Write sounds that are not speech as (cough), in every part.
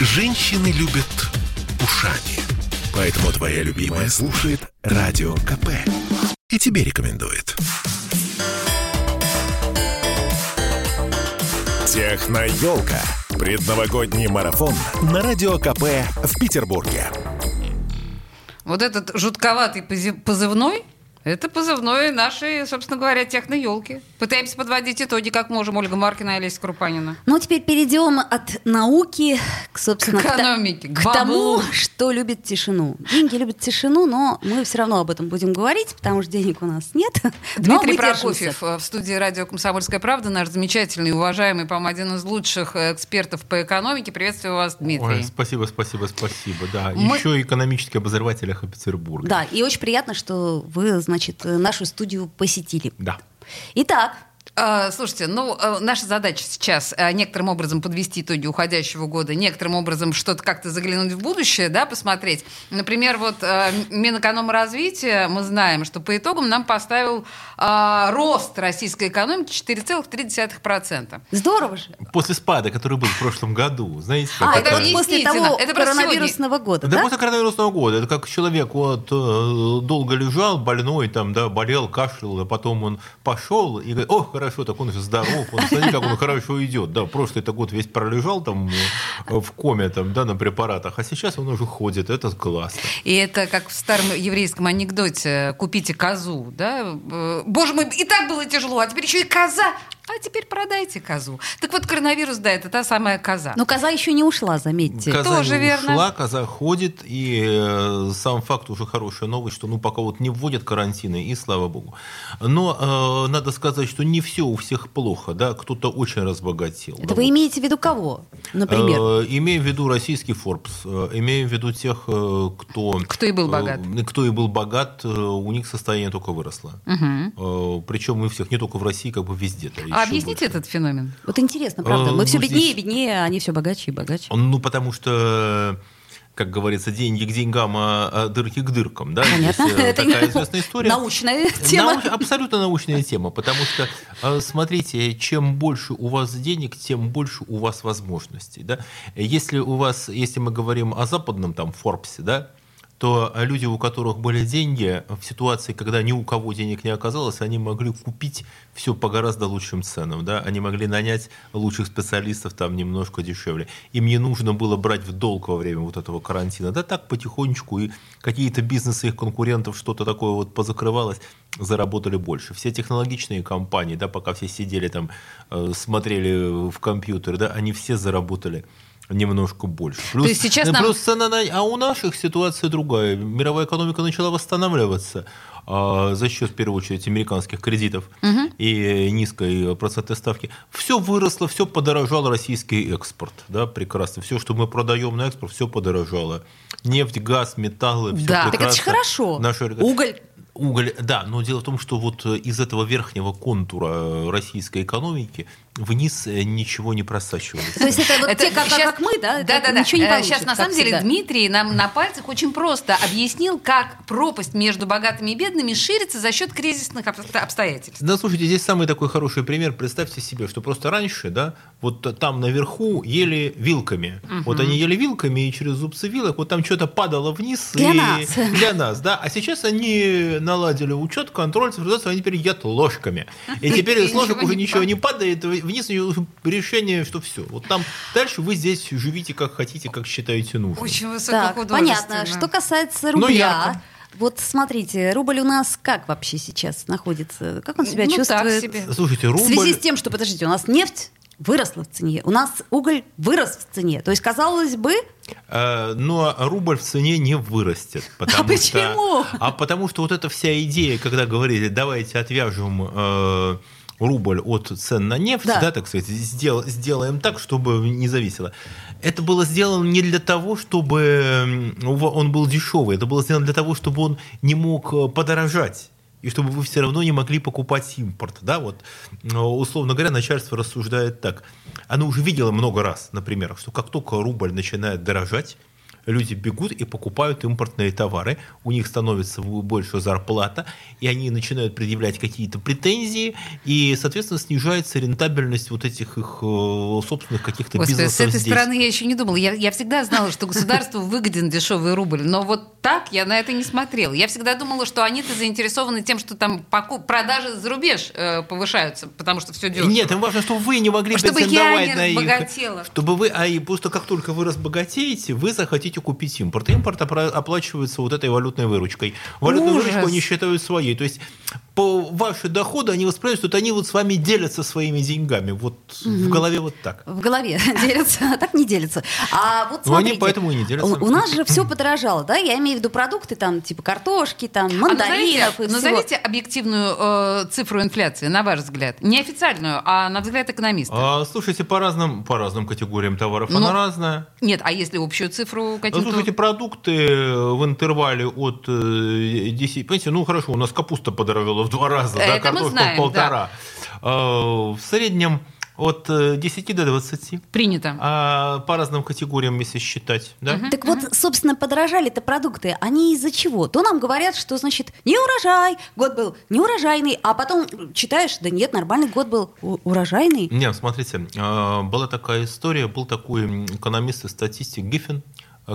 Женщины любят ушами. Поэтому твоя любимая слушает Радио КП. И тебе рекомендует. Техноелка. Предновогодний марафон на Радио КП в Петербурге. Вот этот жутковатый позывной, это позывной нашей, собственно говоря, техно-елки. Пытаемся подводить итоги, как можем, Ольга Маркина и Олеся Крупанина. Ну, теперь перейдем от науки к, собственно, К экономике, к, к тому, что любит тишину. Деньги любят тишину, но мы все равно об этом будем говорить, потому что денег у нас нет. Дмитрий. Прокофьев э, в студии радио «Комсомольская правда», наш замечательный, уважаемый, по-моему, один из лучших э, экспертов по экономике. Приветствую вас, Дмитрий. Ой, спасибо, спасибо, спасибо. Да, Мы- еще экономический обозреватель «Эхо Петербурга». Да, и очень приятно, что вы, значит, э, нашу студию посетили. Да. Итак, Слушайте, ну, э, наша задача сейчас э, некоторым образом подвести итоги уходящего года, некоторым образом что-то как-то заглянуть в будущее, да, посмотреть. Например, вот э, Минэкономразвития, мы знаем, что по итогам нам поставил э, рост российской экономики 4,3%. здорово же. После спада, который был в прошлом году, знаете, А, это вот после того Это коронавирусного года, Да, да? после коронавирусного года. Это как человек вот э, долго лежал, больной, там, да, болел, кашлял, а потом он пошел и говорит, о, хорошо, так он же здоров, он, смотри, как он хорошо идет. Да, прошлый это год весь пролежал там э, в коме, там, да, на препаратах, а сейчас он уже ходит, это классно. И это как в старом еврейском анекдоте «купите козу», да? Э, Боже мой, и так было тяжело, а теперь еще и коза, а теперь продайте козу. Так вот, коронавирус, да, это та самая коза. Но коза еще не ушла, заметьте. Коза Тоже не верно. ушла, коза ходит, и э, сам факт уже хорошая новость, что ну пока вот не вводят карантины, и слава богу. Но э, надо сказать, что не все у всех плохо, да, кто-то очень разбогател. Это да, вы вот. имеете в виду кого, например? Э, имеем в виду российский Forbes, э, имеем в виду тех, э, кто... Кто и был богат. э, Кто и был богат, э, у них состояние только выросло. Э, Причем у всех, не только в России, как бы везде. А объясните этот феномен? Вот интересно, правда. э, Мы все ну, беднее и здесь- беднее, а они все богаче и богаче. Ну, потому что, как говорится, деньги к деньгам, а а дырки к дыркам. Да? Понятно. Здесь, э, Это такая известная история. научная тема. Науч- абсолютно научная тема, потому что, э, смотрите, чем больше у вас денег, тем больше у вас возможностей. Да? Если у вас, если мы говорим о западном там Форбсе, да, то люди, у которых были деньги, в ситуации, когда ни у кого денег не оказалось, они могли купить все по гораздо лучшим ценам. Да? Они могли нанять лучших специалистов там немножко дешевле. Им не нужно было брать в долг во время вот этого карантина. Да так потихонечку и какие-то бизнесы их конкурентов, что-то такое вот позакрывалось, заработали больше. Все технологичные компании, да, пока все сидели там, э, смотрели в компьютер, да, они все заработали немножко больше. Плюс, есть сейчас ну, нам- плюс цена на... А у наших ситуация другая. Мировая экономика начала восстанавливаться а, за счет, в первую очередь, американских кредитов и низкой процентной ставки. Все выросло, все подорожал российский экспорт. Да, прекрасно. Все, что мы продаем на экспорт, все подорожало. Нефть, газ, металлы, все Да. Так это же прекрасно. хорошо. Наши- Уголь. Уголь, да, но дело в том, что вот э, из этого верхнего контура э, российской экономики вниз э, ничего не просачивалось. То есть это вот Это те, как, щас- как мы, да? Да, да, да. Ничего не Э, получится, Сейчас, на самом деле, всегда. Дмитрий нам на пальцах очень просто объяснил, как пропасть между богатыми и бедными ширится за счет кризисных обсто- обстоятельств. Да, слушайте, здесь самый такой хороший пример. Представьте себе, что просто раньше, да, вот там наверху ели вилками. Вот они ели вилками, и через зубцы вилок вот там что-то падало вниз. Для и- нас. Для нас, да. А сейчас они наладили учет, контроль, цифровизацию, они теперь едят ложками. И теперь из ложек уже ничего не падает, вниз и решение, что все. Вот там дальше вы здесь живите как хотите, как считаете нужным. Очень Так, высокохудожественно. понятно. Что касается Ну, рубля, вот смотрите, рубль у нас как вообще сейчас находится? Как он себя Ну, так чувствует? себе. Слушайте, В рубль... связи с тем, что, подождите, у нас нефть выросла в цене, у нас уголь вырос в цене. То есть, казалось бы, Э, Но рубль в цене не вырастет. (laughs) Потому А что- почему? а потому что вот эта вся идея, когда говорили, давайте отвяжем э, рубль от цен на нефть, Да. да, так сказать, сдел- сделаем так, чтобы не зависело. Это было сделано не для того, чтобы он был дешевый, это было сделано для того, чтобы он не мог э, подорожать. И чтобы вы все равно не могли покупать импорт. Да? Вот, условно говоря, начальство рассуждает так. Оно уже видело много раз, например, что как только рубль начинает дорожать, люди бегут и покупают импортные товары, у них становится больше зарплата, и они начинают предъявлять какие-то претензии, и, соответственно, снижается рентабельность вот этих их э, собственных каких-то Господи, бизнесов с этой здесь. стороны я еще не думала. Я, я всегда знала, что государству выгоден дешевый рубль, но вот так я на это не смотрела. Я всегда думала, что они-то заинтересованы тем, что там покуп, продажи за рубеж э, повышаются, потому что все дешево. Нет, им важно, чтобы вы не могли Чтобы я не на их. Чтобы вы, а и просто как только вы разбогатеете, вы захотите купить импорт. Импорт оплачивается вот этой валютной выручкой. Валютную Ужас. выручку они считают своей. То есть по ваши доходы они воспринимают, что они вот с вами делятся своими деньгами. Вот в голове вот так. В голове (laughs) делятся, а так не делятся. А вот Ну, они смотрите, поэтому и не делятся. У, нас же все подорожало, да? Я имею в виду продукты, там, типа картошки, там, А мандаринов назовите, и всего. назовите объективную э, цифру инфляции, на ваш взгляд. Не официальную, а на взгляд экономиста. А, слушайте, по разным, по разным категориям товаров Ну, она разная. Нет, а если общую цифру Ну, каким-то... Слушайте, продукты в интервале от э, 10... Понимаете, ну хорошо, у нас капуста подорожала в два раза, да, Это картошка знаем, в полтора. А, В среднем от э, 10 до 20. Принято. А по разным категориям, если считать, да? Так вот, собственно, подорожали-то продукты. Они из-за чего? То нам говорят, что, значит, не урожай, год был неурожайный, а потом читаешь, да нет, нормальный год был урожайный. Не, смотрите, была такая история, был такой экономист и статистик Гиффин,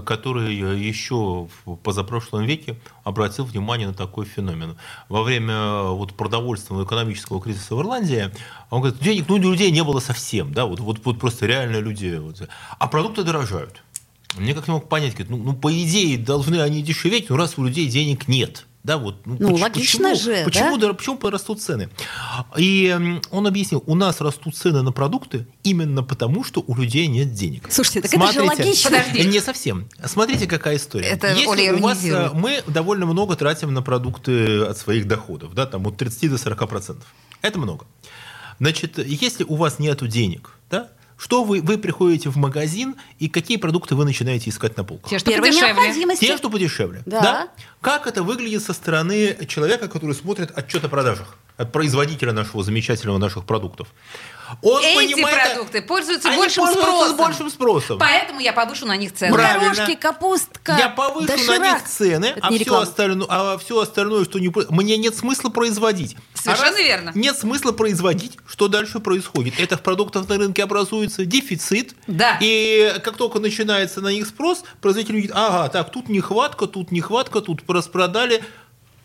который еще в позапрошлом веке обратил внимание на такой феномен. Во время э, вот, продовольственного экономического кризиса в Ирландии, он говорит, денег ну, людей не было совсем, да, вот, вот, вот просто реально люди, вот, а продукты дорожают. Мне как не мог понять, говорит, ну, ну, по идее должны они дешеветь, но раз у людей денег нет, да, вот, Ну, поч- логично почему, же, почему, да? да, почему растут цены? И он объяснил, у нас растут цены на продукты именно потому, что у людей нет денег. Слушайте, так это же логично. Подожди. Не совсем. Смотрите, какая история. Это Если Оля у вас, э, мы довольно много тратим на продукты от своих доходов, да, там от 30 до 40 процентов. Это много. Значит, если у вас нет денег, да, что вы, вы приходите в магазин и какие продукты вы начинаете искать на полках? Те, что Первой подешевле. Те, что подешевле. Да. Как это выглядит со стороны человека, который смотрит отчет о продажах, от производителя нашего замечательного наших продуктов? Он Эти понимает, продукты пользуются они большим пользуются спросом. большим спросом. Поэтому я повышу на них цены. Правильно. Горошки, капустка, Я повышу на доширак. них цены, Это а все, остальное, а все остальное, что не... Мне нет смысла производить. Совершенно А раз верно. Нет смысла производить. Что дальше происходит? Этих продуктов на рынке образуется дефицит. Да. И как только начинается на них спрос, производитель видит, ага, так, тут нехватка, тут нехватка, тут распродали.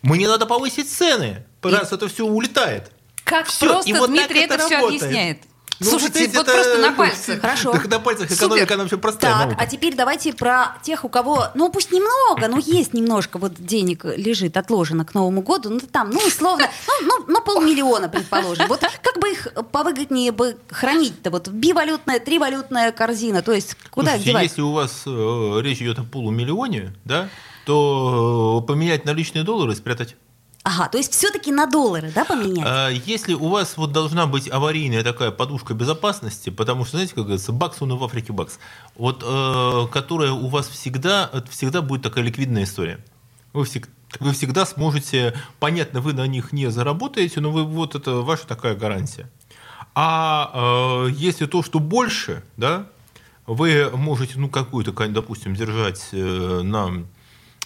Мне надо повысить цены, раз это все улетает. Как Всё, просто и вот Дмитрий это, все работает. объясняет. Ну, Слушайте, вот это- просто на пальцах. Хорошо. Так на пальцах Супер. экономика, она вообще простая Так, наука. а теперь давайте про тех, у кого, ну пусть немного, но есть немножко вот денег лежит отложено к Новому году, ну там, ну условно, ну, ну, ну полмиллиона, предположим. Вот как бы их повыгоднее бы хранить-то? Вот бивалютная, тривалютная корзина, то есть куда Слушайте, девать? если у вас э, речь идет о полумиллионе, да, то э, поменять наличные доллары и спрятать. Ага, то есть все-таки на доллары, да, поменять? А Если у вас вот должна быть аварийная такая подушка безопасности, потому что, знаете, как говорится, бакс, он и в Африке бакс, вот, э, которая у вас всегда, всегда будет такая ликвидная история. Вы, всег- вы всегда сможете, понятно, вы на них не заработаете, но вы, вот это ваша такая гарантия. А э, если то, что больше, да, вы можете, ну, какую-то, допустим, держать э, на,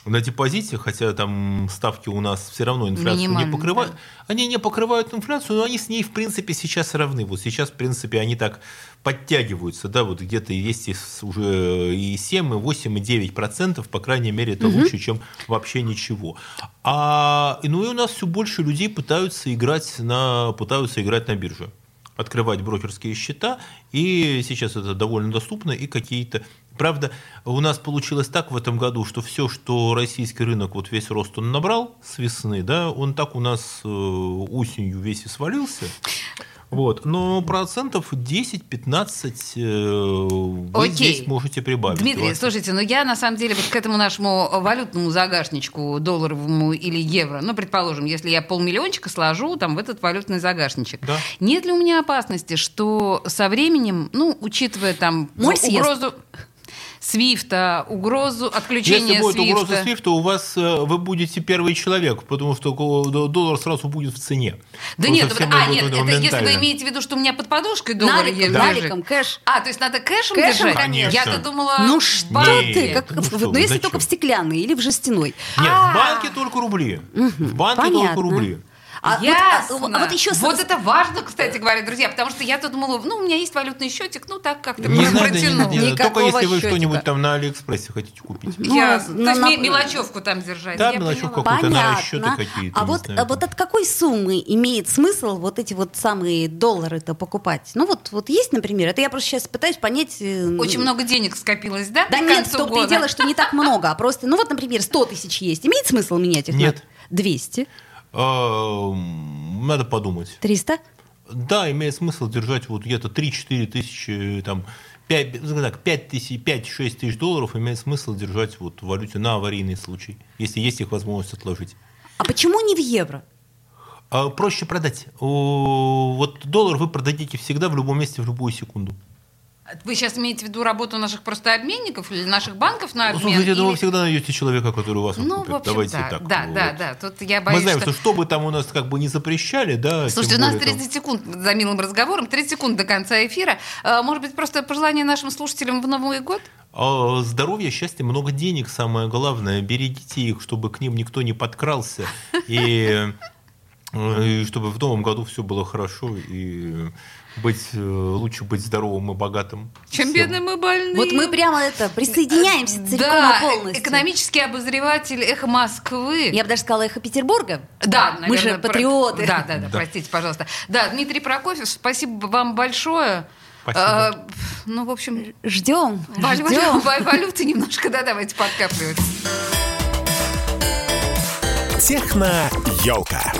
на депозите, хотя там ставки у нас все равно инфляцию не Минимальные, покрывают. да. Они не покрывают инфляцию, но они с ней, в принципе, сейчас равны. Вот сейчас, в принципе, они так подтягиваются, да, вот где-то есть уже и 7, и 8, и 9 процентов, по крайней мере, это лучше, чем вообще ничего. А, ну и у нас все больше людей пытаются играть на, пытаются играть на бирже открывать брокерские счета, и сейчас это довольно доступно, и какие-то... Правда, у нас получилось так в этом году, что все, что российский рынок, вот весь рост он набрал с весны, да, он так у нас э, осенью весь и свалился. Вот. Но процентов 10-15 э, вы Окей. здесь можете прибавить. Дмитрий, 20. слушайте, ну я на самом деле вот к этому нашему валютному загашничку, долларовому или евро, ну, предположим, если я полмиллиончика сложу там в этот валютный загашничек, Да. нет ли у меня опасности, что со временем, ну, учитывая там съест. угрозу... Свифта, угрозу отключения Если будет Свифта. угроза Свифта, у вас э, вы будете первый человек, потому что доллар сразу будет в цене. Да нет, а, нет, это если вы имеете в виду, что у меня под подушкой доллар Наликом, лежит. наликом, кэш. А, то есть надо кэшем, Кэшем, держать? конечно. Я-то думала... Ну что банке. ты, как, ну что ну если зачем? только в стеклянной или в жестяной. Нет, А. в банке только рубли. В банке только понятно. рубли. А вот, Ясно. а, а вот еще с- Вот это важно, кстати говоря, друзья, потому что я-то думала, ну, у меня есть валютный счетик, ну, так как-то Не надо, не- протянул. не надо. только если вы что-нибудь там на Алиэкспрессе хотите купить. Ну, Ясно. на- То есть на- ме- мелочевку там держать. Да, я мелочевку какую-то. на Понятно. расчеты какие-то, а не вот, знаю, а вот от какой суммы имеет смысл вот эти вот самые доллары-то покупать? Ну вот, вот есть, например, это я просто сейчас пытаюсь понять... э, Очень много денег скопилось, да? Да нет, в том-то и года? дело, что не так много, а просто, ну вот, например, 100 тысяч есть. Имеет смысл менять их? Нет. 200? А, Надо подумать. 300? Да, имеет смысл держать вот где-то 3-4 тысячи, там, 5, так, 5 тысяч, 5-6 тысяч долларов имеет смысл держать вот в валюте на аварийный случай, если есть их возможность отложить. А почему не в евро? А проще продать. Вот доллар вы продадите всегда в любом месте в любую секунду. Вы сейчас имеете в виду работу наших просто обменников или наших банков на Ну, обмен? Слушайте, ну, вы или- всегда найдете человека, который у вас Ну, купит. в общем, Давайте да, так. да, вот. да, да. Тут я боюсь, Мы знаем, что... что... что бы там у нас как бы не запрещали, да. Слушайте, у нас более там- 30 секунд за милым разговором, 30 секунд до конца эфира. А, Может быть, просто пожелание нашим слушателям в Новый год? А, Здоровье, счастье, много денег, самое главное. Берегите их, чтобы к ним никто не подкрался. И, э, и чтобы в новом году все было хорошо. И быть, э, лучше быть здоровым и богатым. Чем Всем. бедным и больным. Вот мы прямо это присоединяемся целиком да, и полностью. экономический обозреватель «Эхо Москвы». Я бы даже сказала эхо Петербурга. Да, Мы же наверное, про- патриоты. Да, да, да, Да. простите, пожалуйста. Да, Дмитрий Прокофьев, спасибо вам большое. Спасибо. А, ну, в общем, Ждем, валю- ждем. валю- валюты немножко, да, давайте подкапливать. Техно-елка.